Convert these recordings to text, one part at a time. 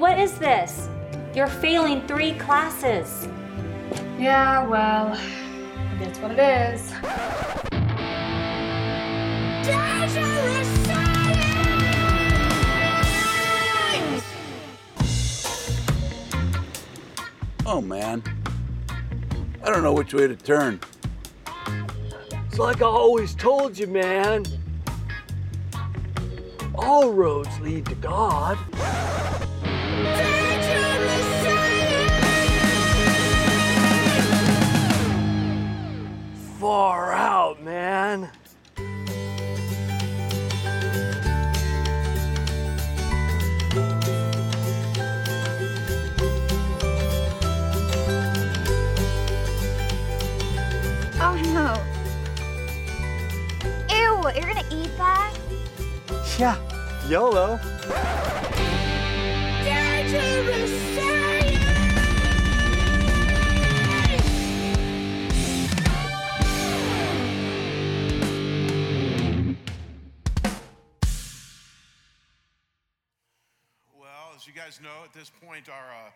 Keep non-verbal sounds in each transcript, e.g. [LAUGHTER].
what is this? You're failing three classes. Yeah, well, that's what it is. Oh man. I don't know which way to turn. It's like I always told you, man. All roads lead to God. Far out, man. Oh no. Ew, you're gonna eat that? Yeah, YOLO. Guys know, at this point, our uh,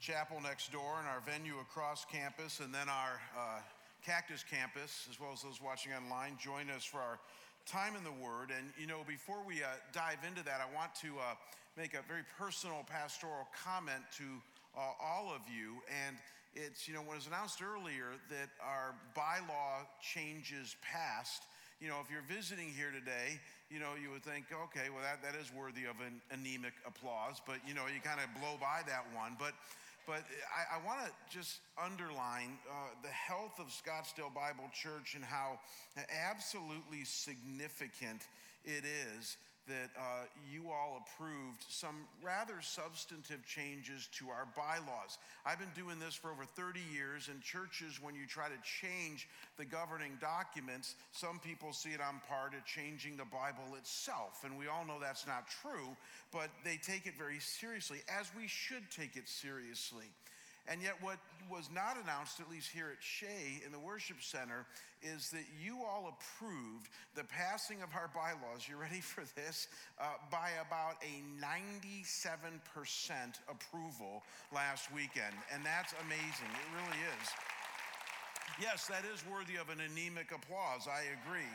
chapel next door and our venue across campus, and then our uh, Cactus campus, as well as those watching online, join us for our time in the Word. And, you know, before we uh, dive into that, I want to uh, make a very personal pastoral comment to uh, all of you. And it's, you know, when it was announced earlier that our bylaw changes passed, you know, if you're visiting here today, you know, you would think, okay, well, that, that is worthy of an anemic applause, but, you know, you kind of blow by that one. But, but I, I want to just underline uh, the health of Scottsdale Bible Church and how absolutely significant it is that uh, you all approved some rather substantive changes to our bylaws. I've been doing this for over 30 years, and churches, when you try to change the governing documents, some people see it on par to changing the Bible itself. And we all know that's not true, but they take it very seriously, as we should take it seriously. And yet, what was not announced, at least here at Shea in the worship center, is that you all approved the passing of our bylaws. You ready for this? Uh, by about a 97% approval last weekend. And that's amazing. It really is. Yes, that is worthy of an anemic applause. I agree.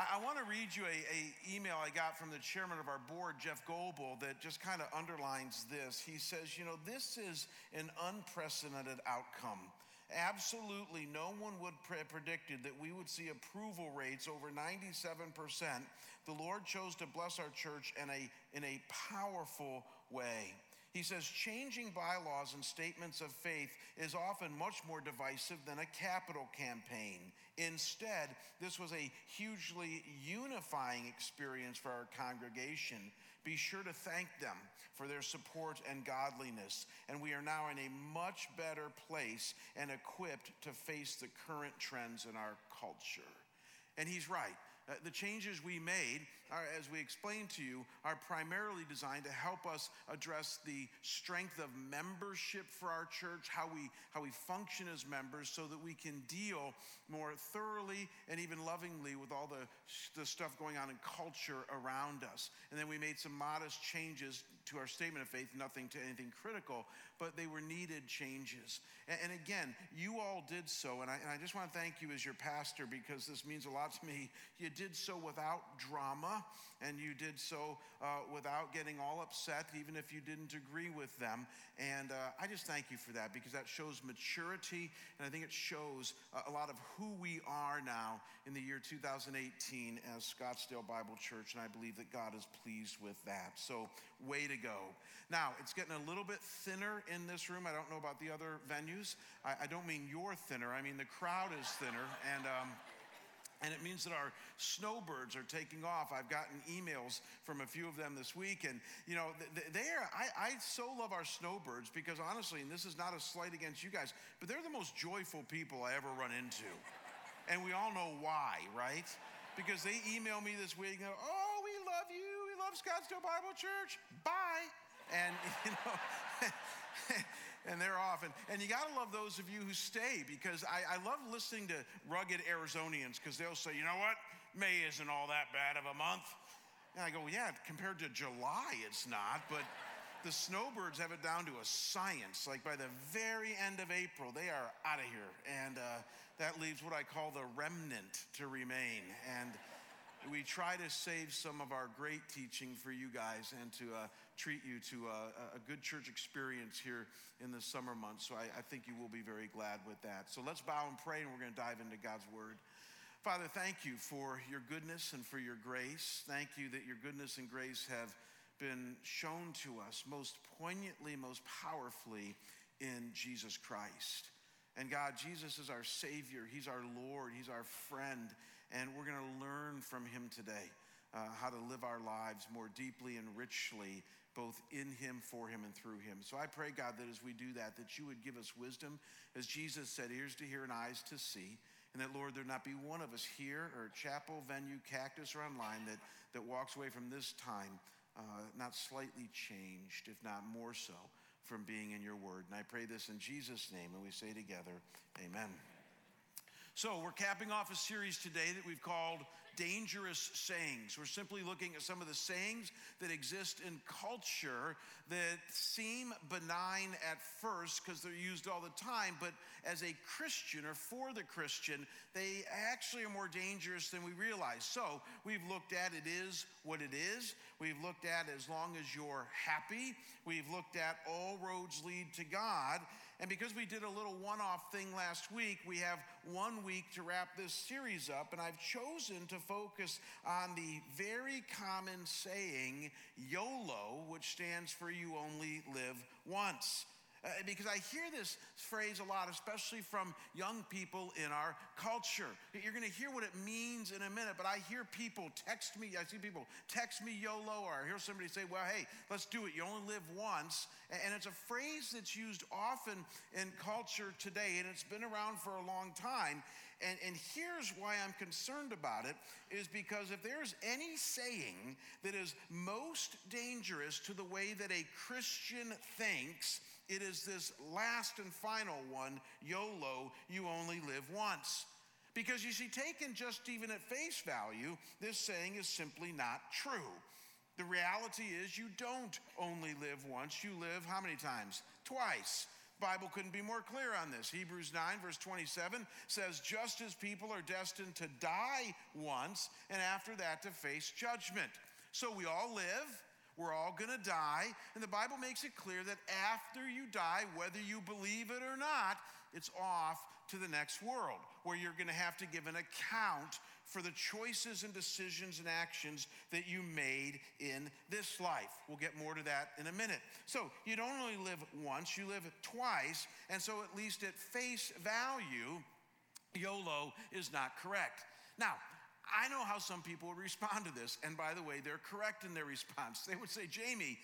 I, I want to read you a, a, email I got from the chairman of our board, Jeff Goebel, that just kind of underlines this. He says, you know, this is an unprecedented outcome. Absolutely no one would pre- predicted that we would see approval rates over 97%. The Lord chose to bless our church in a, in a powerful way. He says changing bylaws and statements of faith is often much more divisive than a capital campaign. Instead, this was a hugely unifying experience for our congregation. Be sure to thank them for their support and godliness. And we are now in a much better place and equipped to face the current trends in our culture. And he's right. Uh, the changes we made, are, as we explained to you, are primarily designed to help us address the strength of membership for our church, how we, how we function as members, so that we can deal more thoroughly and even lovingly with all the, the stuff going on in culture around us. And then we made some modest changes to our statement of faith, nothing to anything critical, but they were needed changes. And, and again, you all did so, and I, and I just want to thank you as your pastor because this means a lot to me. You did so without drama, and you did so uh, without getting all upset, even if you didn't agree with them. And uh, I just thank you for that because that shows maturity, and I think it shows a lot of who we are now in the year 2018 as Scottsdale Bible Church, and I believe that God is pleased with that. So, way to go. Now, it's getting a little bit thinner in this room. I don't know about the other venues. I, I don't mean you're thinner, I mean the crowd is thinner. And, um, and it means that our snowbirds are taking off. I've gotten emails from a few of them this week, and you know, they are. I, I so love our snowbirds because honestly, and this is not a slight against you guys, but they're the most joyful people I ever run into, and we all know why, right? Because they email me this week, and go, "Oh, we love you. We love Scottsdale Bible Church. Bye." And [LAUGHS] you know. [LAUGHS] and they're off. And, and you got to love those of you who stay because I, I love listening to rugged Arizonians because they'll say, you know what? May isn't all that bad of a month. And I go, yeah, compared to July, it's not. But the snowbirds have it down to a science. Like by the very end of April, they are out of here. And uh, that leaves what I call the remnant to remain. And we try to save some of our great teaching for you guys and to uh, treat you to a, a, good church experience here in the summer months. So I, I think you will be very glad with that. So let's bow and pray, and we're going to dive into God's word. Father, thank you for your goodness and for your grace. Thank you that your goodness and grace have been shown to us most poignantly, most powerfully in Jesus Christ. And God, Jesus is our Savior, He's our Lord, He's our friend, and we're going to learn from Him today uh, how to live our lives more deeply and richly, both in Him, for Him, and through Him. So I pray, God, that as we do that, that you would give us wisdom, as Jesus said, ears to hear and eyes to see. And that, Lord, there not be one of us here or chapel, venue, cactus, or online that, that walks away from this time uh, not slightly changed, if not more so, from being in your word. And I pray this in Jesus' name, and we say together, Amen. So, we're capping off a series today that we've called dangerous sayings. We're simply looking at some of the sayings that exist in culture that seem benign at first because they're used all the time, but as a Christian or for the Christian, they actually are more dangerous than we realize. So we've looked at it is what it is. We've looked at as long as you're happy. We've looked at all roads lead to God. And because we did a little one off thing last week, we have one week to wrap this series up. And I've chosen to focus on the very common saying, YOLO, which stands for You Only Live Once. Uh, because I hear this phrase a lot, especially from young people in our culture. You're going to hear what it means in a minute, but I hear people text me. I see people text me YOLO, or I hear somebody say, Well, hey, let's do it. You only live once. And it's a phrase that's used often in culture today, and it's been around for a long time. And, and here's why I'm concerned about it is because if there's any saying that is most dangerous to the way that a Christian thinks, it is this last and final one YOLO, you only live once. Because you see, taken just even at face value, this saying is simply not true. The reality is, you don't only live once, you live how many times? Twice. Bible couldn't be more clear on this. Hebrews 9, verse 27 says, Just as people are destined to die once, and after that to face judgment. So we all live, we're all going to die. And the Bible makes it clear that after you die, whether you believe it or not, it's off to the next world where you're going to have to give an account for the choices and decisions and actions that you made in this life. We'll get more to that in a minute. So, you don't only live once, you live twice. And so, at least at face value, YOLO is not correct. Now, I know how some people would respond to this. And by the way, they're correct in their response. [LAUGHS] They would say, Jamie,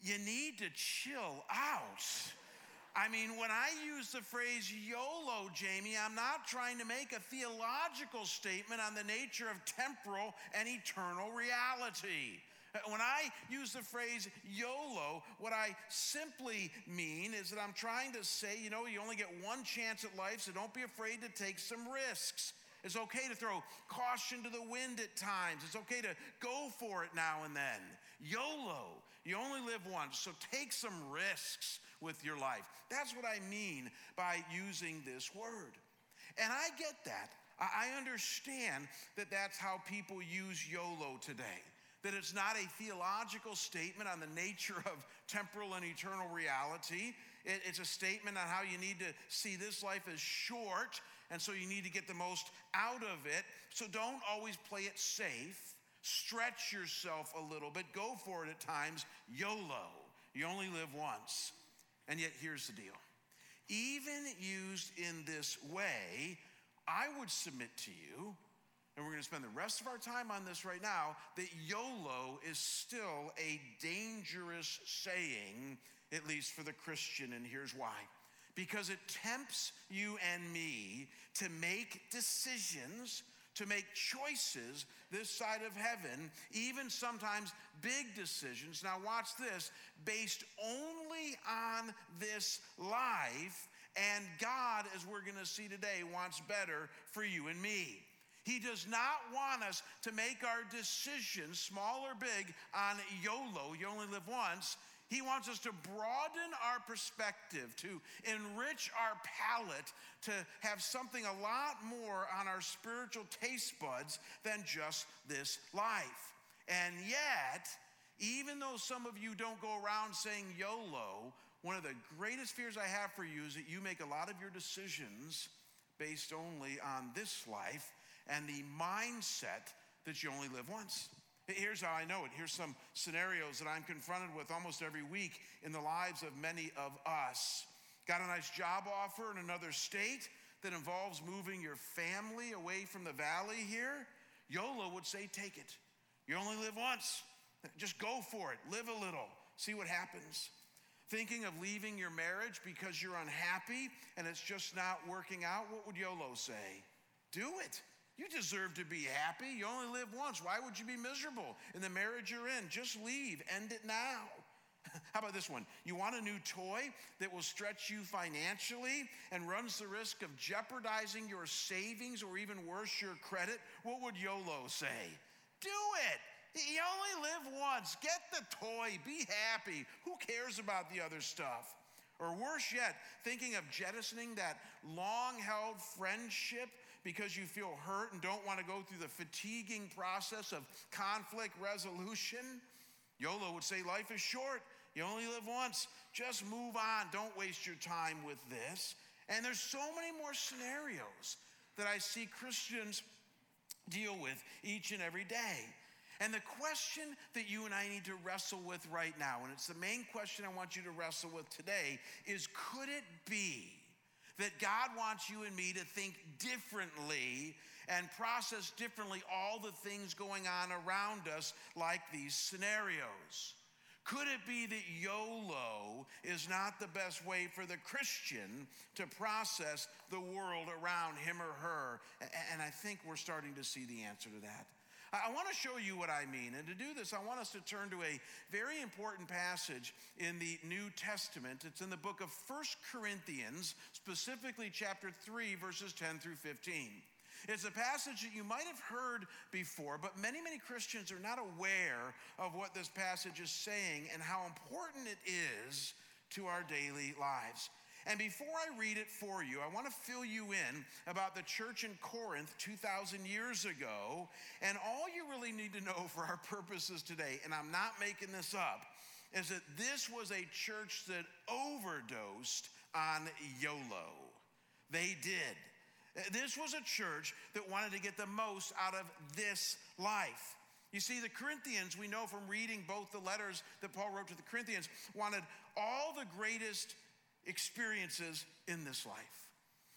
you need to chill out. I mean, when I use the phrase YOLO, Jamie, I'm not trying to make a theological statement on the nature of temporal and eternal reality. When I use the phrase YOLO, what I simply mean is that I'm trying to say, you know, you only get one chance at life, so don't be afraid to take some risks. It's okay to throw caution to the wind at times. It's okay to go for it now and then. YOLO, you only live once, so take some risks with your life. That's what I mean by using this word. And I get that. I understand that that's how people use YOLO today. That it's not a theological statement on the nature of temporal and eternal reality. it's a statement on how you need to see this life as short, and so you need to get the most out of it. So don't always play it safe. Stretch yourself a little bit. Go for it at times. YOLO. You only live once. And yet, here's the deal even used in this way, I would submit to you, and we're going to spend the rest of our time on this right now, that YOLO is still a dangerous saying, at least for the Christian, and here's why. Because it tempts you and me to make decisions to make choices this side of heaven, even sometimes big decisions. Now, watch this based only on this life. And God, as we're going to see today, wants better for you and me. He does not want us to make our decisions, small or big, on YOLO, you only live once. He wants us to broaden our perspective, to enrich our palate, to have something a lot more on our spiritual taste buds than just this life. And yet, even though some of you don't go around saying YOLO, one of the greatest fears I have for you is that you make a lot of your decisions based only on this life and the mindset that you only live once. Here's how I know it. Here's some scenarios that I'm confronted with almost every week in the lives of many of us. Got a nice job offer in another state that involves moving your family away from the valley here? YOLO would say, take it. You only live once. Just go for it. Live a little. See what happens. Thinking of leaving your marriage because you're unhappy and it's just not working out, what would YOLO say? Do it. You deserve to be happy. You only live once. Why would you be miserable in the marriage you're in? Just leave. End it now. [LAUGHS] How about this one? You want a new toy that will stretch you financially and runs the risk of jeopardizing your savings or even worse, your credit? What would YOLO say? Do it. You only live once. Get the toy. Be happy. Who cares about the other stuff? Or worse yet, thinking of jettisoning that long held friendship because you feel hurt and don't want to go through the fatiguing process of conflict resolution. YOLO would say, Life is short. You only live once. Just move on. Don't waste your time with this. And there's so many more scenarios that I see Christians deal with each and every day. And the question that you and I need to wrestle with right now, and it's the main question I want you to wrestle with today, is could it be that God wants you and me to think differently and process differently all the things going on around us, like these scenarios. Could it be that YOLO is not the best way for the Christian to process the world around him or her? And I think we're starting to see the answer to that. I want to show you what I mean. And to do this, I want us to turn to a very important passage in the New Testament. It's in the book of First Corinthians, specifically chapter 3, verses 10 through 15. It's a passage that you might have heard before, but many, many Christians are not aware of what this passage is saying and how important it is to our daily lives. And before I read it for you, I want to fill you in about the church in Corinth 2,000 years ago. And all you really need to know for our purposes today, and I'm not making this up, is that this was a church that overdosed on YOLO. They did. This was a church that wanted to get the most out of this life. You see, the Corinthians, we know from reading both the letters that Paul wrote to the Corinthians, wanted all the greatest experiences in this life.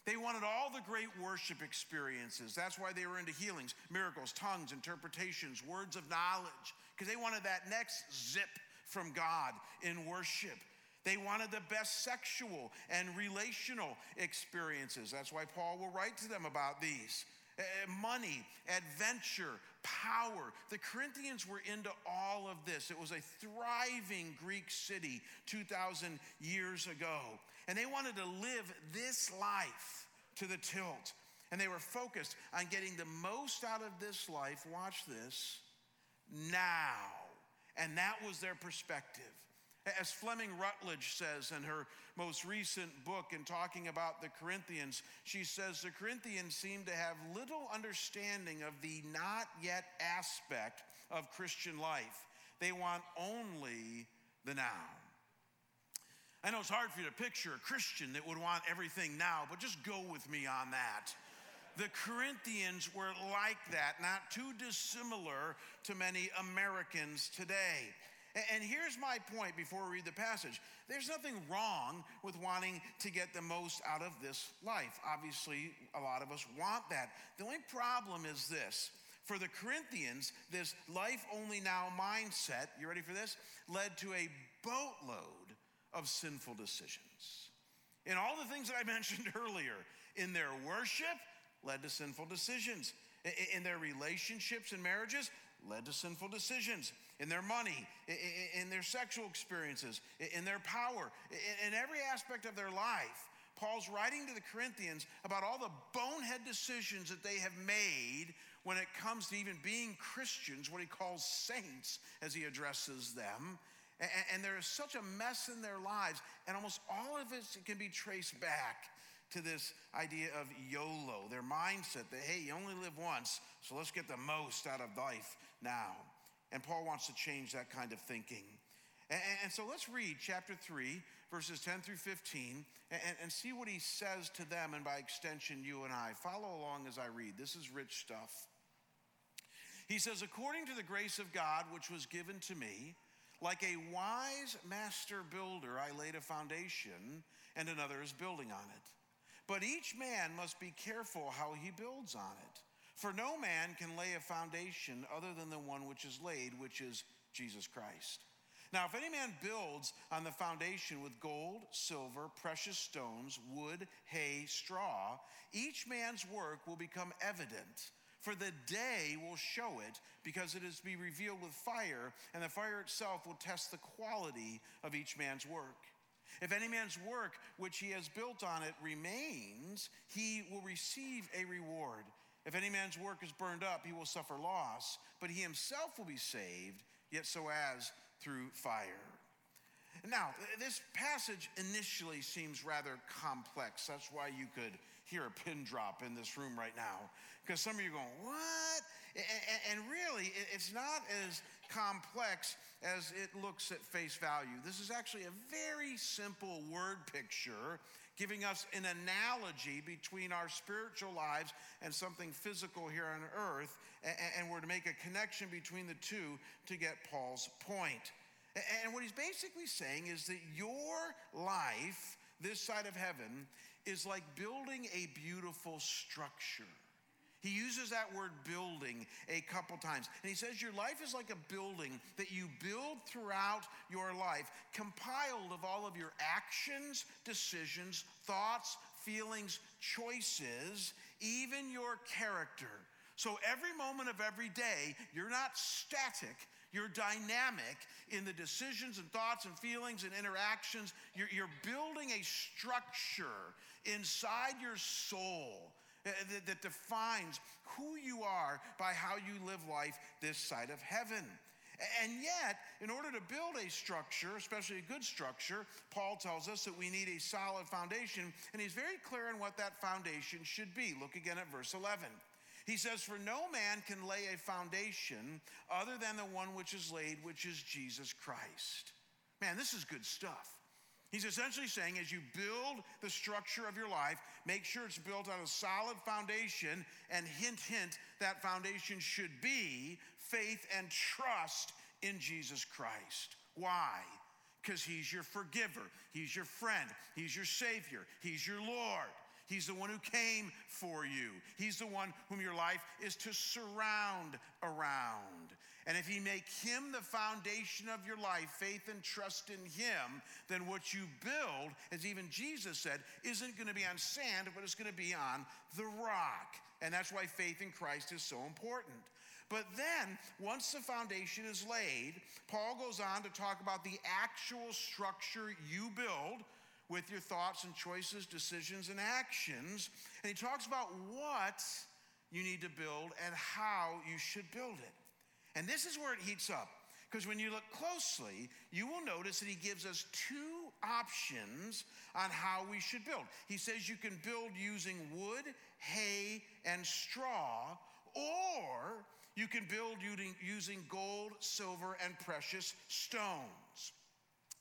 They wanted all the great worship experiences. That's why they were into healings, miracles, tongues, interpretations, words of knowledge, because they wanted that next zip from God in worship. They wanted the best sexual and relational experiences. That's why Paul will write to them about these. Uh, money, adventure, power. The Corinthians were into all of this. It was a thriving Greek city 2,000 years ago. And they wanted to live this life to the tilt. And they were focused on getting the most out of this life. Watch this now. And that was their perspective. As Fleming Rutledge says in her most recent book, in talking about the Corinthians, she says the Corinthians seem to have little understanding of the not yet aspect of Christian life. They want only the now. I know it's hard for you to picture a Christian that would want everything now, but just go with me on that. The Corinthians were like that, not too dissimilar to many Americans today. And here's my point before we read the passage there's nothing wrong with wanting to get the most out of this life. Obviously, a lot of us want that. The only problem is this. For the Corinthians, this life only now mindset, you ready for this? Led to a boatload of sinful decisions. In all the things that I [LAUGHS] mentioned earlier, in their worship, led to sinful decisions. In their relationships and marriages, led to sinful decisions in their money, in their sexual experiences, in their power, in every aspect of their life. Paul's writing to the Corinthians about all the bonehead decisions that they have made when it comes to even being Christians, what he calls saints as he addresses them. And, there is such a mess in their lives, and almost all of it can be traced back to this idea of YOLO, their mindset that, hey, you only live once, so let's get the most out of life now. And Paul wants to change that kind of thinking. And, and so let's read chapter 3, verses 10 through 15, and, and see what he says to them, and by extension, you and I. Follow along as I read. This is rich stuff. He says, According to the grace of God which was given to me, like a wise master builder, I laid a foundation, and another is building on it. But each man must be careful how he builds on it. For no man can lay a foundation other than the one which is laid, which is Jesus Christ. Now, if any man builds on the foundation with gold, silver, precious stones, wood, hay, straw, each man's work will become evident. For the day will show it, because it is to be revealed with fire, and the fire itself will test the quality of each man's work. If any man's work which he has built on it remains, he will receive a reward. If any man's work is burned up, he will suffer loss, but he himself will be saved, yet so as through fire. Now, this passage initially seems rather complex. That's why you could hear a pin drop in this room right now. Because some of you are going, What? And really, it's not as complex as it looks at face value. This is actually a very simple word picture giving us an analogy between our spiritual lives and something physical here on earth. And we're to make a connection between the two to get Paul's point. And what he's basically saying is that your life, this side of heaven, is like building a beautiful structure. He uses that word building a couple times. And he says, Your life is like a building that you build throughout your life, compiled of all of your actions, decisions, thoughts, feelings, choices, even your character. So every moment of every day, you're not static, you're dynamic in the decisions and thoughts and feelings and interactions. You're, you're building a structure inside your soul that, that defines who you are by how you live life this side of heaven. And yet, in order to build a structure, especially a good structure, Paul tells us that we need a solid foundation, and he's very clear on what that foundation should be. Look again at verse 11. He says, For no man can lay a foundation other than the one which is laid, which is Jesus Christ. Man, this is good stuff. He's essentially saying, as you build the structure of your life, make sure it's built on a solid foundation, and hint, hint, that foundation should be faith and trust in Jesus Christ. Why? Because he's your forgiver, he's your friend, he's your savior, he's your Lord. He's the one who came for you. He's the one whom your life is to surround around. And if you make him the foundation of your life, faith and trust in him, then what you build, as even Jesus said, isn't going to be on sand, but it's going to be on the rock. And that's why faith in Christ is so important. But then, once the foundation is laid, Paul goes on to talk about the actual structure you build with your thoughts and choices, decisions, and actions. And he talks about what you need to build and how you should build it. And this is where it heats up. Because when you look closely, you will notice that he gives us two options on how we should build. He says you can build using wood, hay, and straw, or you can build using gold, silver, and precious stones.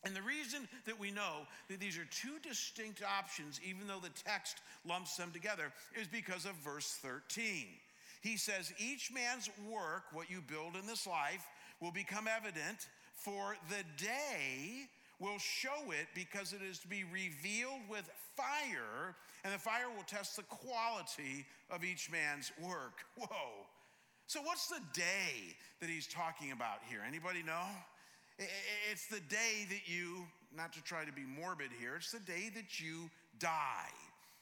And the reason that we know that these are two distinct options, even though the text lumps them together, is because of verse 13. He says, Each man's work, what you build in this life, will become evident, for the day will show it because it is to be revealed with fire, and the fire will test the quality of each man's work. [LAUGHS] Whoa. So, what's the day that he's talking about here? Anybody know? It's the day that you, not to try to be morbid here, it's the day that you die.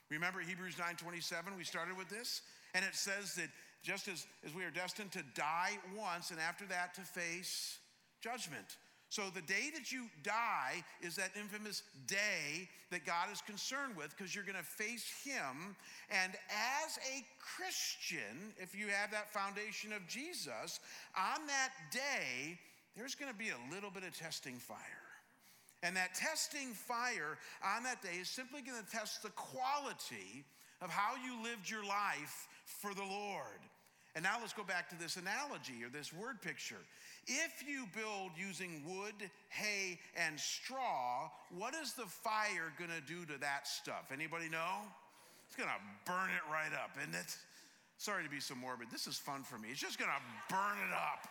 Remember Hebrews 9:27, we started with this? And it says that just as, as we are destined to die once and after that to face judgment. So the day that you die is that infamous day that God is concerned with because you're going to face Him. And as a Christian, if you have that foundation of Jesus, on that day, there's going to be a little bit of testing fire. And that testing fire on that day is simply going to test the quality of how you lived your life for the Lord. And now let's go back to this analogy or this word picture. If you build using wood, hay, and straw, what is the fire gonna do to that stuff? Anybody know? It's gonna burn it right up, isn't it? Sorry to be so morbid. This is fun for me. It's just gonna burn it up.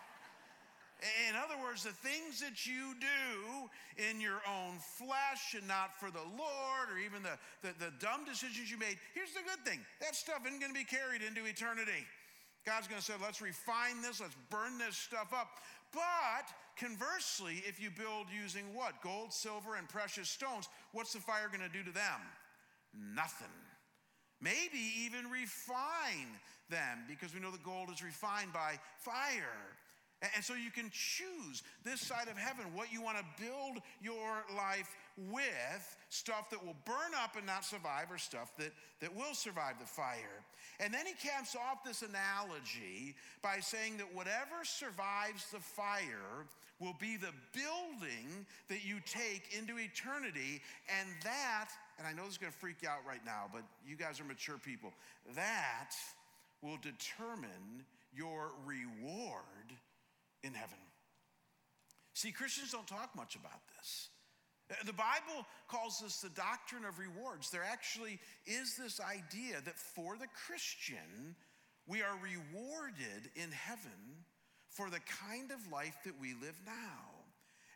In other words, the things that you do in your own flesh and not for the Lord, or even the, the, the dumb decisions you made, here's the good thing that stuff isn't gonna be carried into eternity. God's gonna say, let's refine this, let's burn this stuff up. But conversely, if you build using what? Gold, silver, and precious stones, what's the fire gonna do to them? Nothing. Maybe even refine them because we know the gold is refined by fire. And so you can choose this side of heaven what you want to build your life with stuff that will burn up and not survive, or stuff that, that will survive the fire. And then he caps off this analogy by saying that whatever survives the fire will be the building that you take into eternity. And that, and I know this is going to freak you out right now, but you guys are mature people, that will determine your reward in heaven. See, Christians don't talk much about this. Uh, the Bible calls this the doctrine of rewards. There actually is this idea that for the Christian, we are rewarded in heaven for the kind of life that we live now.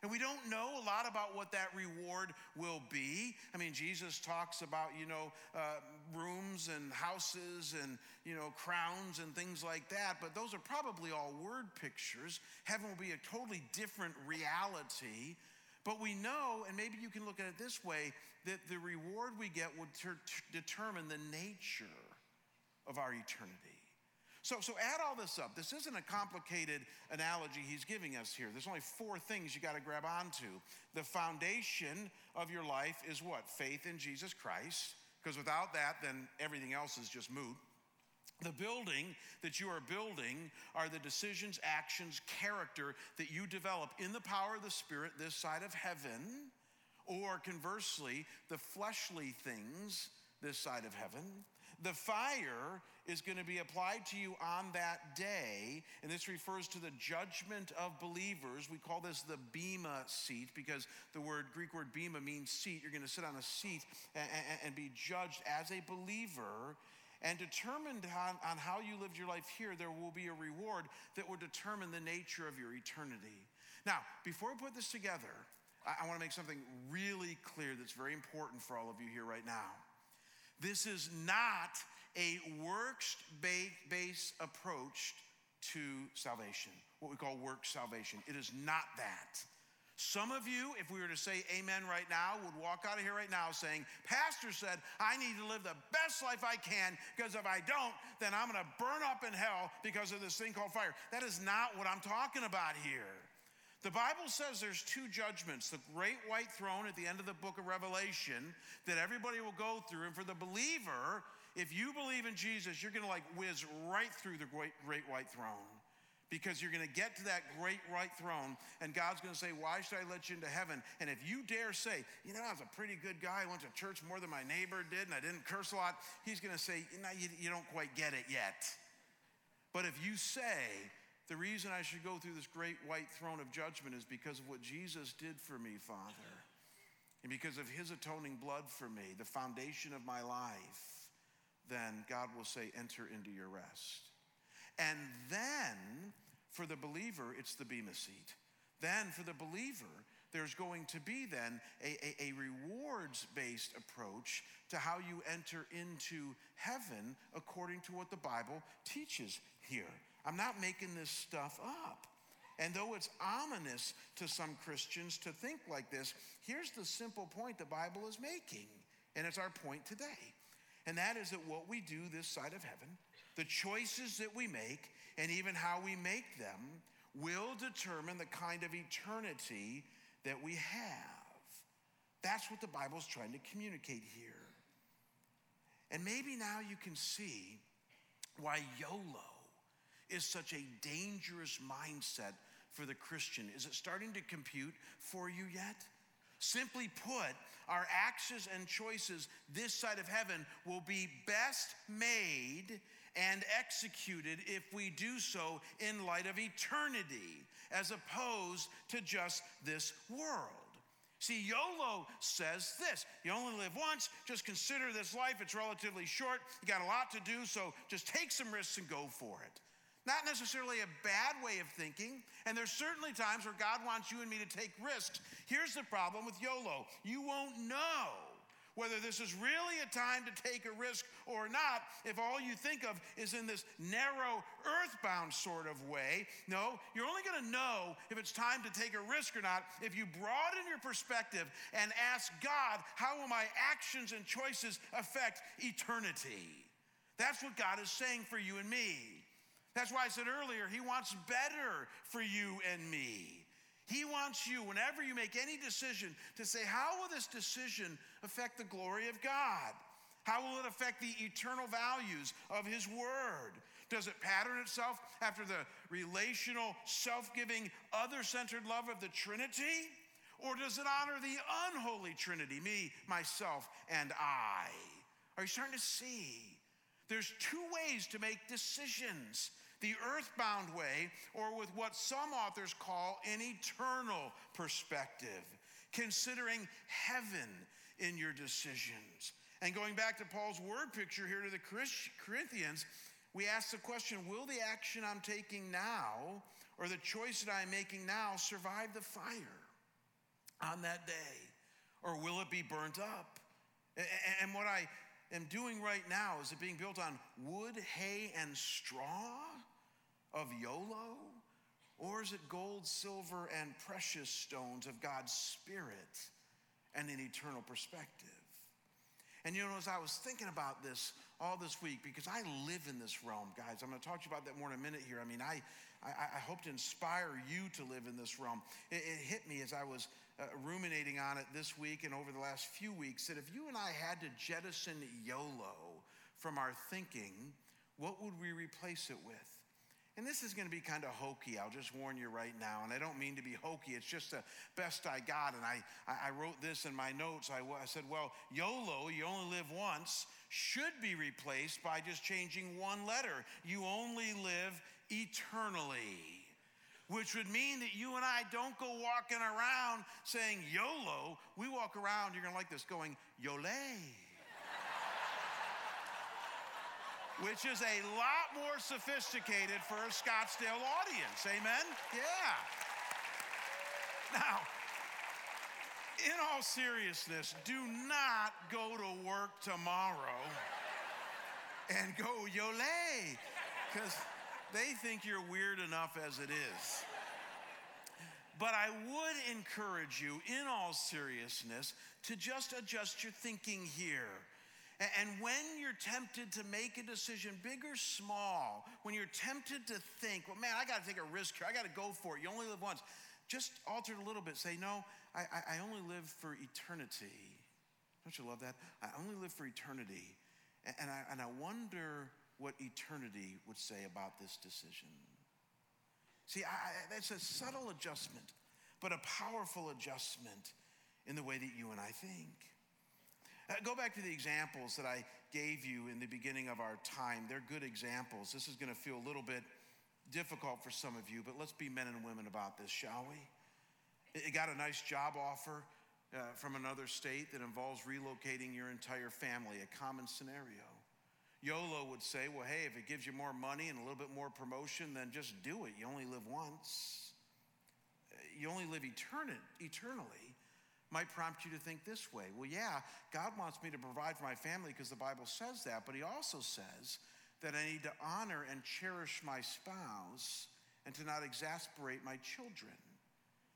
And we don't know a lot about what that reward will be. I mean, Jesus talks about, you know, uh, rooms and houses and, you know, crowns and things like that, but those are probably all word pictures. Heaven will be a totally different reality. But we know, and maybe you can look at it this way, that the reward we get would ter- determine the nature of our eternity. So, so add all this up. This isn't a complicated analogy he's giving us here. There's only four things you got to grab onto. The foundation of your life is what? Faith in Jesus Christ. Because without that, then everything else is just moot. The building that you are building are the decisions, actions, character that you develop in the power of the Spirit this side of heaven, or conversely, the fleshly things this side of heaven. The fire is going to be applied to you on that day, and this refers to the judgment of believers. We call this the bema seat because the word Greek word bema means seat. You're going to sit on a seat and, and, and be judged as a believer. And determined on, on how you lived your life here, there will be a reward that will determine the nature of your eternity. Now, before we put this together, I, I want to make something really clear that's very important for all of you here right now. This is not a works based approach to salvation, what we call work salvation. It is not that. Some of you, if we were to say amen right now, would walk out of here right now saying, Pastor said, I need to live the best life I can because if I don't, then I'm going to burn up in hell because of this thing called fire. That is not what I'm talking about here. The Bible says there's two judgments the great white throne at the end of the book of Revelation that everybody will go through. And for the believer, if you believe in Jesus, you're going to like whiz right through the great, great white throne because you're going to get to that great white throne and God's going to say, Why should I let you into heaven? And if you dare say, You know, I was a pretty good guy, I went to church more than my neighbor did, and I didn't curse a lot, He's going to say, know, you, you don't quite get it yet. But if you say, the reason I should go through this great white throne of judgment is because of what Jesus did for me, Father. And because of his atoning blood for me, the foundation of my life, then God will say, enter into your rest. And then for the believer, it's the Bema seat. Then for the believer, there's going to be then a, a, a rewards based approach to how you enter into heaven according to what the Bible teaches here. I'm not making this stuff up. And though it's ominous to some Christians to think like this, here's the simple point the Bible is making. And it's our point today. And that is that what we do this side of heaven, the choices that we make, and even how we make them, will determine the kind of eternity that we have. That's what the Bible is trying to communicate here. And maybe now you can see why YOLO is such a dangerous mindset for the Christian? Is it starting to compute for you yet? Simply put, our actions and choices this side of heaven will be best made and executed if we do so in light of eternity, as opposed to just this world. See, YOLO says this you only live once, just consider this life. It's relatively short. You got a lot to do, so just take some risks and go for it. Not necessarily a bad way of thinking, and there's certainly times where God wants you and me to take risks. Here's the problem with YOLO you won't know whether this is really a time to take a risk or not if all you think of is in this narrow, earthbound sort of way. No, you're only going to know if it's time to take a risk or not if you broaden your perspective and ask God, how will my actions and choices affect eternity? That's what God is saying for you and me. That's why I said earlier, He wants better for you and me. He wants you, whenever you make any decision, to say, How will this decision affect the glory of God? How will it affect the eternal values of His Word? Does it pattern itself after the relational, self giving, other centered love of the Trinity? Or does it honor the unholy Trinity, me, myself, and I? Are you starting to see? There's two ways to make decisions the earthbound way, or with what some authors call an eternal perspective, considering heaven in your decisions. And going back to Paul's word picture here to the Corinthians, we ask the question Will the action I'm taking now, or the choice that I'm making now, survive the fire on that day? Or will it be burnt up? And what I am doing right now? Is it being built on wood, hay, and straw of YOLO? Or is it gold, silver, and precious stones of God's Spirit and an eternal perspective? And you know, as I was thinking about this all this week, because I live in this realm, guys, I'm going to talk to you about that more in a minute here. I mean, I, I, I hope to inspire you to live in this realm. It, it hit me as I was uh, ruminating on it this week and over the last few weeks that if you and I had to jettison YOLO from our thinking, what would we replace it with? And this is going to be kind of hokey. I'll just warn you right now. And I don't mean to be hokey. It's just the best I got. And I, I wrote this in my notes. I, I said, well, YOLO, you only live once, should be replaced by just changing one letter. You only live eternally. Which would mean that you and I don't go walking around saying YOLO. We walk around, you're to like this, going YOLE which is a lot more sophisticated for a Scottsdale audience. Amen? Yeah. Now, in all seriousness, do not go to work tomorrow and go yole, because they think you're weird enough as it is. But I would encourage you, in all seriousness, to just adjust your thinking here. And when you're tempted to make a decision, big or small, when you're tempted to think, well, man, I got to take a risk here, I got to go for it, you only live once, just alter it a little bit. Say, no, I, I only live for eternity. Don't you love that? I only live for eternity. And I, and I wonder what eternity would say about this decision. See, I, that's a subtle adjustment, but a powerful adjustment in the way that you and I think. Uh, go back to the examples that I gave you in the beginning of our time. They're good examples. This is going to feel a little bit difficult for some of you, but let's be men and women about this, shall we? You got a nice job offer uh, from another state that involves relocating your entire family, a common scenario. YOLO would say, well, hey, if it gives you more money and a little bit more promotion, then just do it. You only live once. Uh, you only live eternally might prompt you to think this way well, yeah, God wants me to provide for my family because the Bible says that, but He also says that I need to honor and cherish my spouse and to not exasperate my children.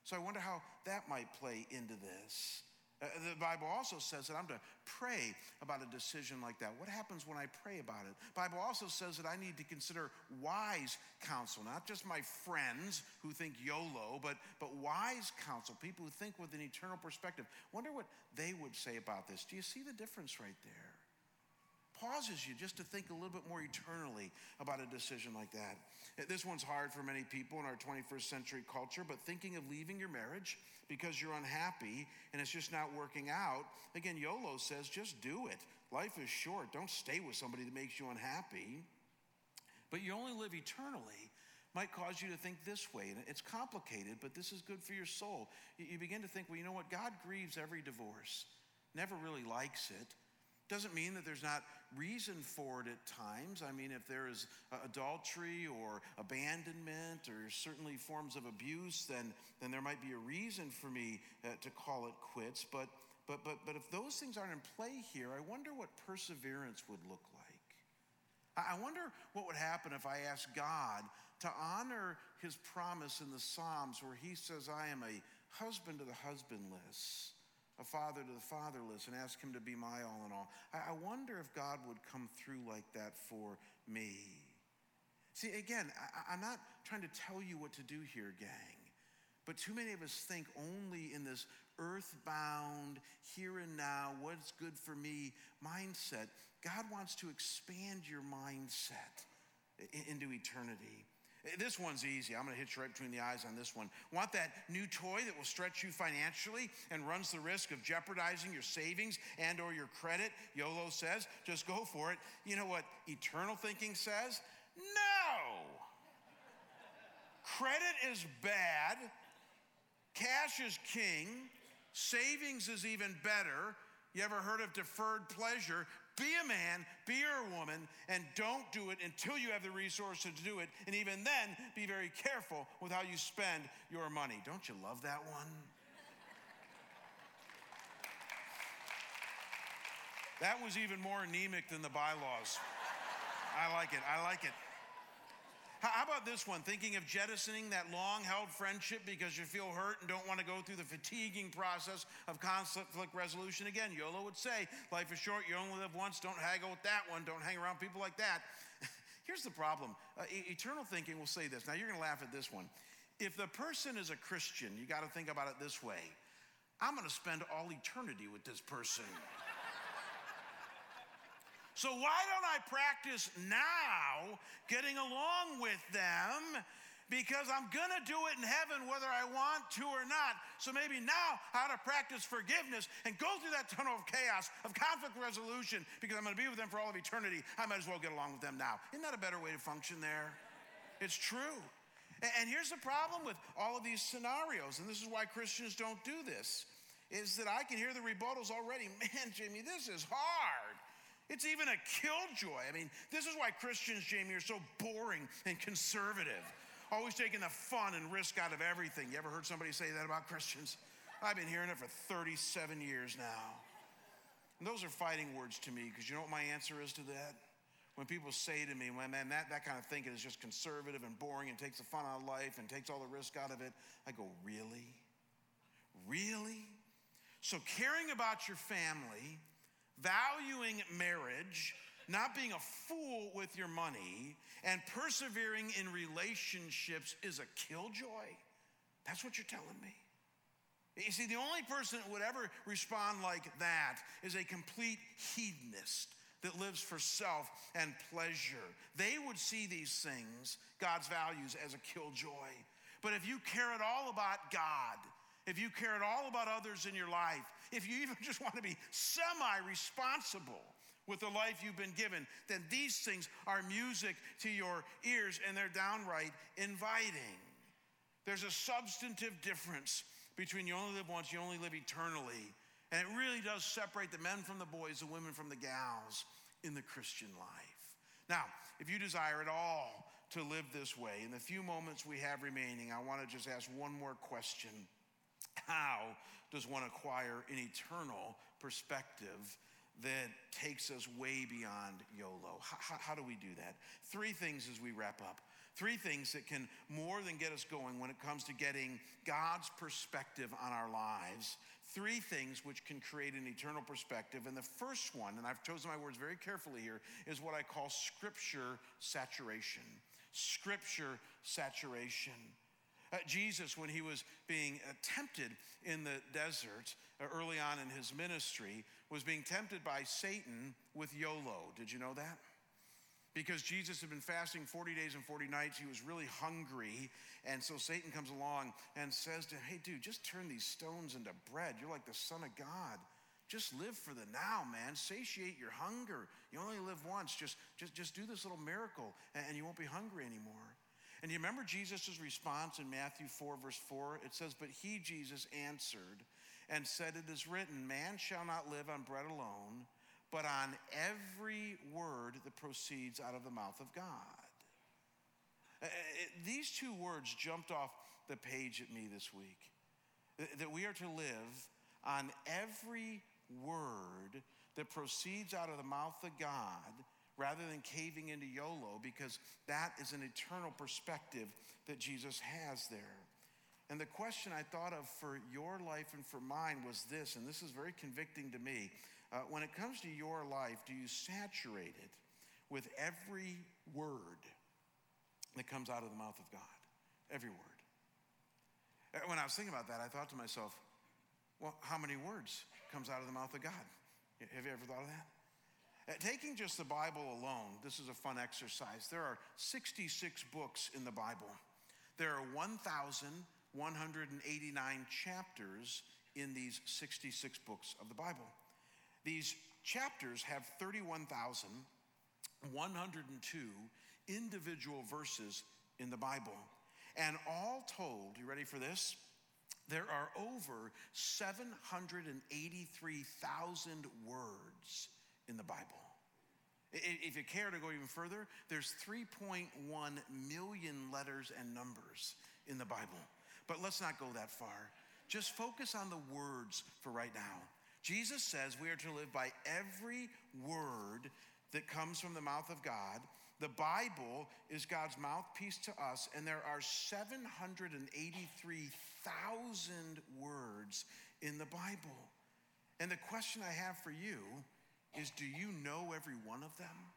So I wonder how that might play into this. Uh, the Bible also says that I'm to pray about a decision like that. What happens when I pray about it? Bible also says that I need to consider wise counsel, not just my friends who think YOLO, but, but wise counsel, people who think with an eternal perspective. Wonder what they would say about this. Do you see the difference right there? Pauses you just to think a little bit more eternally about a decision like that. This one's hard for many people in our 21st century culture, but thinking of leaving your marriage because you're unhappy and it's just not working out, again, YOLO says just do it. Life is short. Don't stay with somebody that makes you unhappy. But you only live eternally might cause you to think this way. And it's complicated, but this is good for your soul. You begin to think, well, you know what? God grieves every divorce, never really likes it. Doesn't mean that there's not reason for it at times. I mean, if there is adultery or abandonment or certainly forms of abuse, then, then there might be a reason for me uh, to call it quits. But, but, but, but if those things aren't in play here, I wonder what perseverance would look like. I wonder what would happen if I asked God to honor his promise in the Psalms where he says, I am a husband to the husbandless a father to the fatherless and ask him to be my all in all. I, wonder if God would come through like that for me. See, again, I, I'm not trying to tell you what to do here, gang. But too many of us think only in this earthbound, here and now, what's good for me mindset. God wants to expand your mindset into eternity. This one's easy. I'm going to hit you right between the eyes on this one. Want that new toy that will stretch you financially and runs the risk of jeopardizing your savings and or your credit? YOLO says, just go for it. You know what eternal thinking says? No. Credit is bad. Cash is king. Savings is even better. You ever heard of deferred pleasure? Be a man, be a woman, and don't do it until you have the resources to do it. And even then, be very careful with how you spend your money. Don't you love that one? That was even more anemic than the bylaws. I like it. I like it. How about this one? Thinking of jettisoning that long held friendship because you feel hurt and don't want to go through the fatiguing process of conflict resolution. Again, YOLO would say, life is short, you only live once, don't haggle with that one, don't hang around people like that. [LAUGHS] Here's the problem uh, eternal thinking will say this. Now, you're going to laugh at this one. If the person is a Christian, you got to think about it this way I'm going to spend all eternity with this person. [LAUGHS] So why don't I practice now getting along with them? Because I'm gonna do it in heaven whether I want to or not. So maybe now how to practice forgiveness and go through that tunnel of chaos, of conflict resolution, because I'm gonna be with them for all of eternity. I might as well get along with them now. Isn't that a better way to function there? It's true. And here's the problem with all of these scenarios, and this is why Christians don't do this, is that I can hear the rebuttals already. [LAUGHS] Man, Jamie, this is hard. It's even a killjoy. I mean, this is why Christians, Jamie, are so boring and conservative, always taking the fun and risk out of everything. You ever heard somebody say that about Christians? I've been hearing it for 37 years now. And those are fighting words to me because you know what my answer is to that? When people say to me, well, man, that, that kind of thinking is just conservative and boring and takes the fun out of life and takes all the risk out of it, I go, really? Really? So, caring about your family valuing marriage, not being a fool with your money, and persevering in relationships is a killjoy. That's what you're telling me. You see, the only person that would ever respond like that is a complete hedonist that lives for self and pleasure. They would see these things, God's values, as a killjoy. But if you care at all about God, if you care at all about others in your life, if you even [LAUGHS] just want to be semi responsible with the life you've been given, then these things are music to your ears and they're downright inviting. There's a substantive difference between you only live once, you only live eternally. And it really does separate the men from the boys, the women from the gals in the Christian life. Now, if you desire at all to live this way, in the few moments we have remaining, I want to just ask one more question. How does one acquire an eternal perspective that takes us way beyond YOLO? How, how, do we do that? Three things as we wrap up. Three things that can more than get us going when it comes to getting God's perspective on our lives. Three things which can create an eternal perspective. And the first one, and I've chosen my words very carefully here, is what I call scripture saturation. Scripture saturation. Uh, Jesus, when he was being tempted in the desert uh, early on in his ministry, was being tempted by Satan with YOLO. Did you know that? Because Jesus had been fasting 40 days and 40 nights, he was really hungry. And so Satan comes along and says to him, Hey, dude, just turn these stones into bread. You're like the Son of God. Just live for the now, man. Satiate your hunger. You only live once. Just, just, just do this little miracle and you won't be hungry anymore. And you remember Jesus' response in Matthew 4, verse 4? It says, But he, Jesus, answered and said, It is written, Man shall not live on bread alone, but on every word that proceeds out of the mouth of God. Uh, these two words jumped off the page at me this week that we are to live on every word that proceeds out of the mouth of God rather than caving into YOLO because that is an eternal perspective that Jesus has there. And the question I thought of for your life and for mine was this, and this is very convicting to me. Uh, when it comes to your life, do you saturate it with every word that comes out of the mouth of God? Every word. Uh, when I was thinking about that, I thought to myself, well, how many words comes out of the mouth of God? Have you ever thought of that? Uh, taking just the Bible alone, this is a fun exercise. There are 66 books in the Bible. There are 1,189 chapters in these 66 books of the Bible. These chapters have 31,102 individual verses in the Bible. And all told, you ready for this? There are over 783,000 words in the Bible. If you care to go even further, there's 3.1 million letters and numbers in the Bible. But let's not go that far. Just focus on the words for right now. Jesus says we are to live by every word that comes from the mouth of God. The Bible is God's mouthpiece to us, and there are 783,000 words in the Bible. And the question I have for you is do you know every one of them?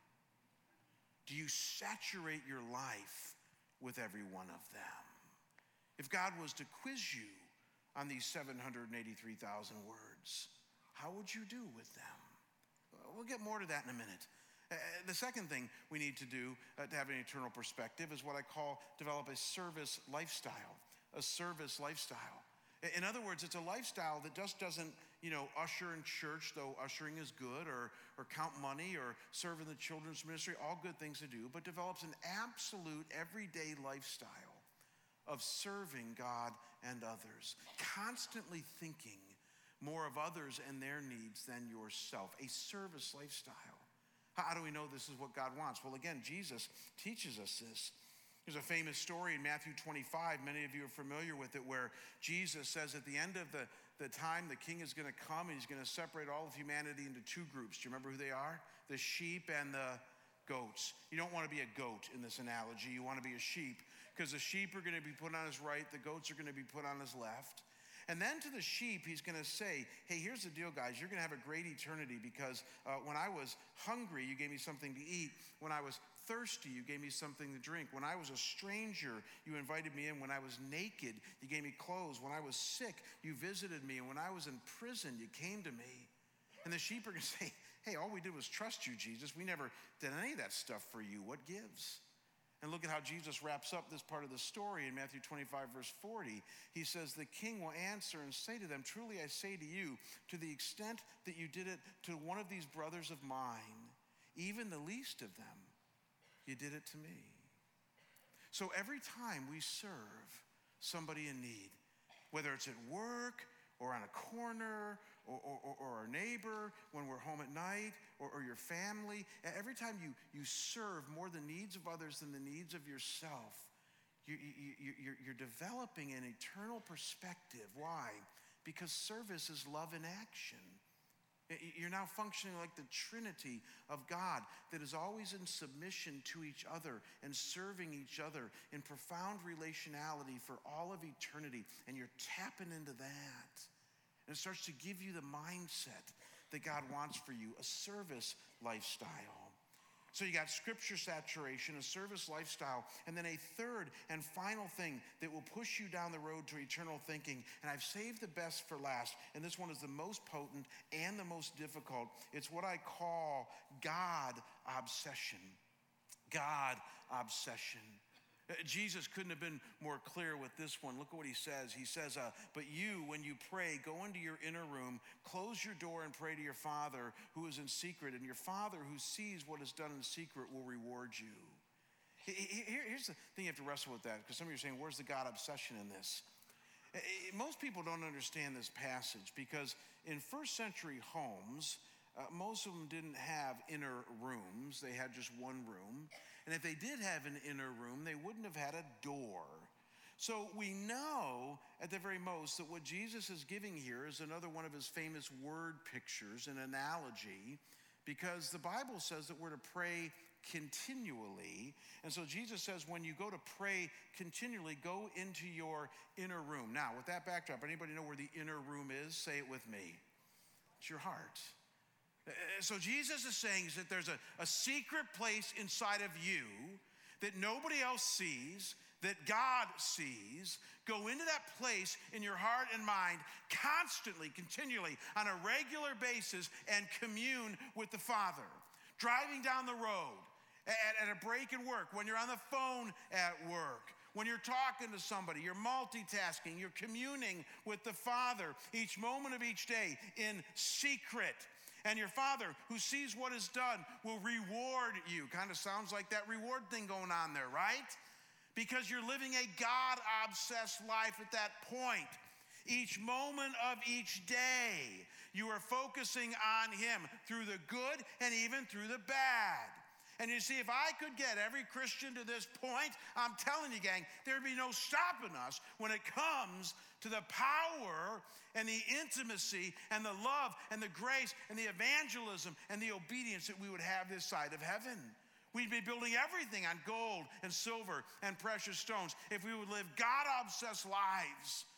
Do you saturate your life with every one of them? If God was to quiz you on these 783,000 words, how would you do with them? We'll get more to that in a minute. Uh, the second thing we need to do uh, to have an eternal perspective is what I call develop a service lifestyle. A service lifestyle. In other words, it's a lifestyle that just doesn't, you know, usher in church, though ushering is good, or, or count money, or serve in the children's ministry, all good things to do, but develops an absolute everyday lifestyle of serving God and others, constantly thinking more of others and their needs than yourself, a service lifestyle. How do we know this is what God wants? Well, again, Jesus teaches us this. There's a famous story in Matthew 25. Many of you are familiar with it, where Jesus says at the end of the, the time, the king is going to come and he's going to separate all of humanity into two groups. Do you remember who they are? The sheep and the goats. You don't want to be a goat in this analogy. You want to be a sheep because the sheep are going to be put on his right, the goats are going to be put on his left. And then to the sheep, he's going to say, Hey, here's the deal, guys. You're going to have a great eternity because uh, when I was hungry, you gave me something to eat. When I was thirsty, you gave me something to drink. When I was a stranger, you invited me in. When I was naked, you gave me clothes. When I was sick, you visited me. And when I was in prison, you came to me. And the sheep are going [LAUGHS] to say, Hey, all we did was trust you, Jesus. We never did any of that stuff for you. What gives? And look at how Jesus wraps up this part of the story in Matthew 25, verse 40. He says, The king will answer and say to them, Truly I say to you, to the extent that you did it to one of these brothers of mine, even the least of them, you did it to me. So every time we serve somebody in need, whether it's at work or on a corner or, or, or, our neighbor when we're home at night or, or your family. Every time you, you serve more the needs of others than the needs of yourself, you, you, you, you're developing an eternal perspective. Why? Because service is love in action. You're now functioning like the Trinity of God that is always in submission to each other and serving each other in profound relationality for all of eternity. And you're tapping into that. And it starts to give you the mindset that God wants for you a service lifestyle. So you got scripture saturation, a service lifestyle, and then a third and final thing that will push you down the road to eternal thinking. And I've saved the best for last, and this one is the most potent and the most difficult. It's what I call God obsession. God obsession. Uh, Jesus couldn't have been more clear with this one. Look at what he says. He says, uh, But you, when you pray, go into your inner room, close your door, and pray to your Father who is in secret, and your Father who sees what is done in secret will reward you. Here's the thing you have to wrestle with that, because some of you are saying, Where's the God obsession in this? Uh, uh, most people don't understand this passage because in first century homes, uh, most of them didn't have inner rooms, they had just one room. And if they did have an inner room, they wouldn't have had a door. So we know at the very most that what Jesus is giving here is another one of his famous word pictures, an analogy, because the Bible says that we're to pray continually. And so Jesus says, when you go to pray continually, go into your inner room. Now, with that backdrop, anybody know where the inner room is? Say it with me. It's your heart. Uh, so Jesus is saying is that there's a, a secret place inside of you that nobody else sees, that God sees. Go into that place in your heart and mind constantly, continually, on a regular basis, and commune with the Father. Driving down the road, at, at a break in work, when you're on the phone at work, when you're talking to somebody, you're multitasking, you're communing with the Father each moment of each day in secret. And your Father who sees what is done will reward you. Kind of sounds like that reward thing going on there, right? Because you're living a God obsessed life at that point. Each moment of each day, you are focusing on Him through the good and even through the bad. And you see, if I could get every Christian to this point, I'm telling you, gang, there'd be no stopping us when it comes to the power and the intimacy and the love and the grace and the evangelism and the obedience that we would have this side of heaven. We'd be building everything on gold and silver and precious stones if we would live God obsessed lives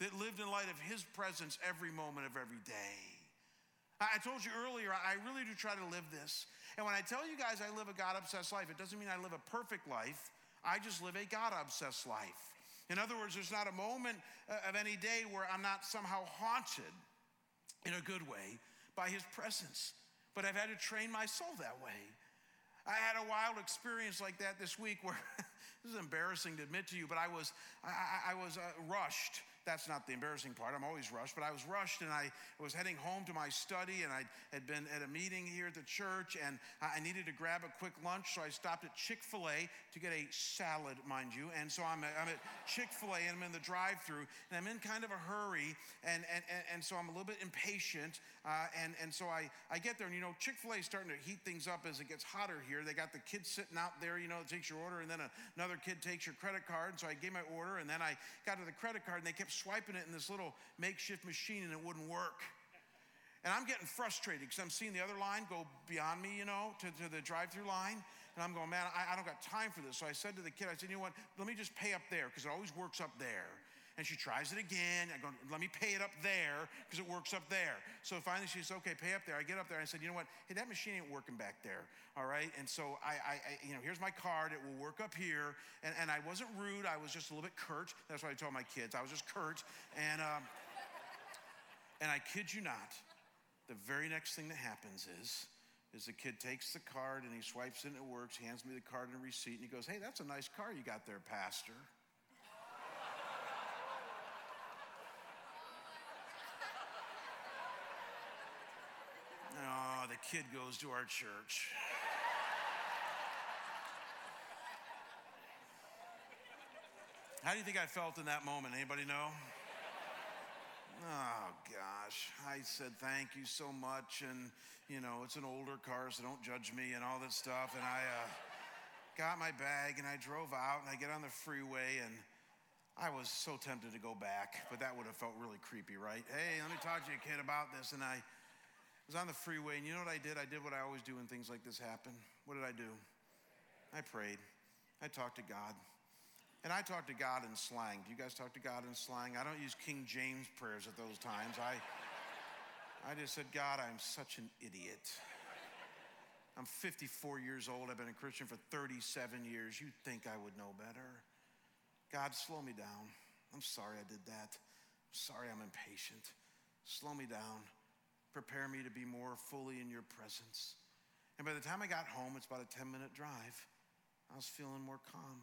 that lived in light of His presence every moment of every day. I told you earlier, I really do try to live this. And when I tell you guys I live a God obsessed life, it doesn't mean I live a perfect life. I just live a God obsessed life. In other words, there's not a moment uh, of any day where I'm not somehow haunted in a good way by His presence. But I've had to train my soul that way. I had a wild experience like that this week where [LAUGHS] this is embarrassing to admit to you, but I was I, I was uh, rushed that's not the embarrassing part. I'm always rushed, but I was rushed and I was heading home to my study and I had been at a meeting here at the church and I needed to grab a quick lunch. So I stopped at Chick fil A to get a salad, mind you. And so I'm at, I'm at Chick fil A and I'm in the drive through and I'm in kind of a hurry. And, and, and, and so I'm a little bit impatient. Uh, and, and so I, I get there and, you know, Chick fil A is starting to heat things up as it gets hotter here. They got the kids sitting out there, you know, it takes your order and then another kid takes your credit card. So I gave my order and then I got to the credit card and they kept swiping it in this little makeshift machine and it wouldn't work. And I'm getting frustrated because I'm seeing the other line go beyond me, you know, to, to the drive through line. And I'm going, man, I, I, don't got time for this. So I said to the kid, I said, you know what, let me just pay up there because it always works up there. And she tries it again. I go, let me pay it up there because it works up there. So finally she says, okay, pay up there. I get up there. I said, you know what? Hey, that machine ain't working back there. All right. And so I, I, I you know, here's my card. It will work up here. And, and I wasn't rude. I was just a little bit curt. That's what I told my kids. I was just curt. And, um, and I kid you not, the very next thing that happens is, is the kid takes the card and he swipes it and it works, hands me the card and a receipt, and he goes, Hey, that's a nice car you got there, Pastor. Oh, the kid goes to our church. How do you think I felt in that moment? Anybody know? Oh gosh, I said thank you so much, and you know it's an older car, so don't judge me and all that stuff. And I uh, got my bag and I drove out, and I get on the freeway, and I was so tempted to go back, but that would have felt really creepy, right? Hey, let me talk to you, kid, about this. And I was on the freeway, and you know what I did? I did what I always do when things like this happen. What did I do? I prayed. I talked to God. And I talked to God in slang. Do you guys talk to God in slang? I don't use King James prayers at those times. I, I just said, God, I'm such an idiot. I'm 54 years old. I've been a Christian for 37 years. You'd think I would know better. God, slow me down. I'm sorry I did that. I'm sorry I'm impatient. Slow me down. Prepare me to be more fully in your presence. And by the time I got home, it's about a 10 minute drive. I was feeling more calm,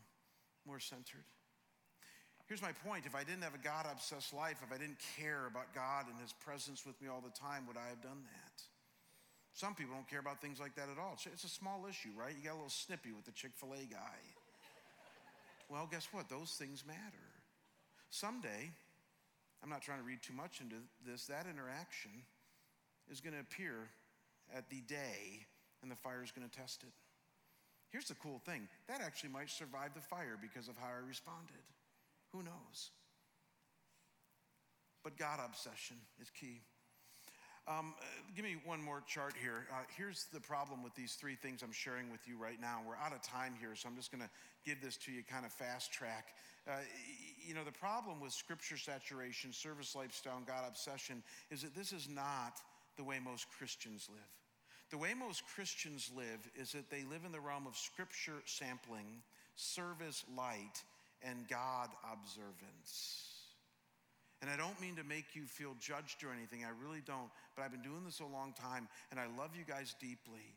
more centered. Here's my point if I didn't have a God obsessed life, if I didn't care about God and His presence with me all the time, would I have done that? Some people don't care about things like that at all. It's a small issue, right? You got a little snippy with the Chick fil A guy. Well, guess what? Those things matter. Someday, I'm not trying to read too much into this, that interaction is going to appear at the day, and the fire is going to test it. Here's the cool thing that actually might survive the fire because of how I responded. Who knows? But God obsession is key. Um, uh, give me one more chart here. Uh, here's the problem with these three things I'm sharing with you right now. We're out of time here, so I'm just going to give this to you kind of fast track. Uh, you know, the problem with scripture saturation, service lifestyle, and God obsession is that this is not the way most Christians live. The way most Christians live is that they live in the realm of scripture sampling, service light, and God observance. And I don't mean to make you feel judged or anything, I really don't. But I've been doing this a long time, and I love you guys deeply.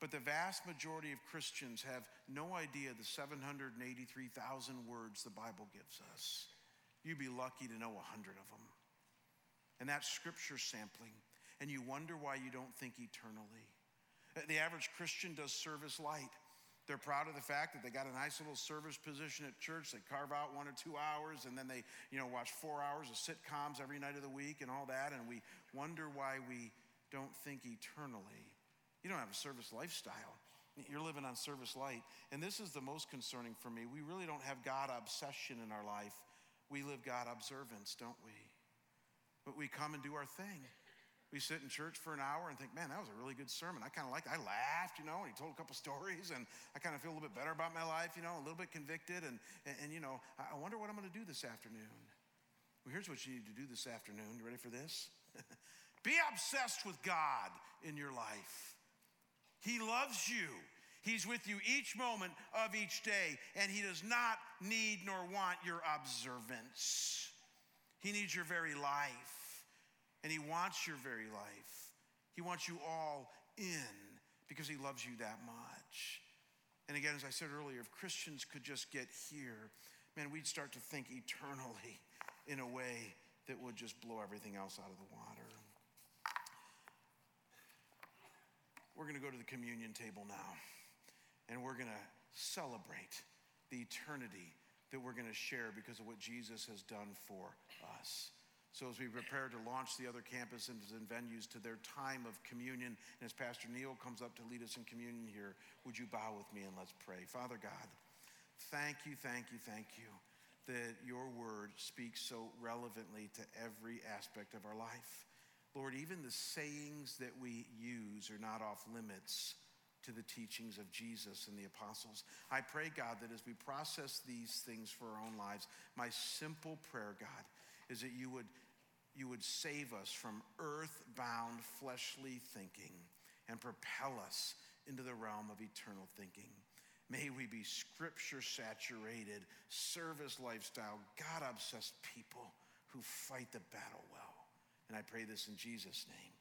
But the vast majority of Christians have no idea the 783,000 words the Bible gives us. You'd be lucky to know 100 of them. And that's scripture sampling. And you wonder why you don't think eternally. Uh, the average Christian does service light. They're proud of the fact that they got a nice little service position at church. They carve out one or two hours and then they, you know, watch four hours of sitcoms every night of the week and all that. And we wonder why we don't think eternally. You don't have a service lifestyle. You're living on service light. And this is the most concerning for me. We really don't have God obsession in our life. We live God observance, don't we? But we come and do our thing. We sit in church for an hour and think, man, that was a really good sermon. I kind of liked it. I laughed, you know, and he told a couple [LAUGHS] stories, and I kind of feel a little bit better about my life, you know, a little bit convicted. And, and, and you know, I wonder what I'm going to do this afternoon. Well, here's what you need to do this afternoon. You ready for this? [LAUGHS] Be obsessed with God in your life. He loves you. He's with you each moment of each day, and He does not need nor want your observance. He needs your very life and He wants your very life. He wants you all in because He loves you that much. And again, as I said earlier, if Christians could just get here, man, we'd start to think eternally in a way that would just blow everything else out of the water. We're going to go to the communion table now, and we're going to celebrate the eternity that we're going to share because of what Jesus has done for us. So, as we prepare to launch the other campuses and venues to their time of communion, and as Pastor Neil comes up to lead us in communion here, would you bow with me and let's pray? Father God, thank you, thank you, thank you that your word speaks so relevantly to every aspect of our life. Lord, even the sayings that we use are not off limits to the teachings of Jesus and the apostles. I pray, God, that as we process these things for our own lives, my simple prayer, God, is that you would you would save us from earthbound fleshly thinking and propel us into the realm of eternal thinking. May we be scripture saturated, service lifestyle, God obsessed people who fight the battle well. And I pray this in Jesus' name.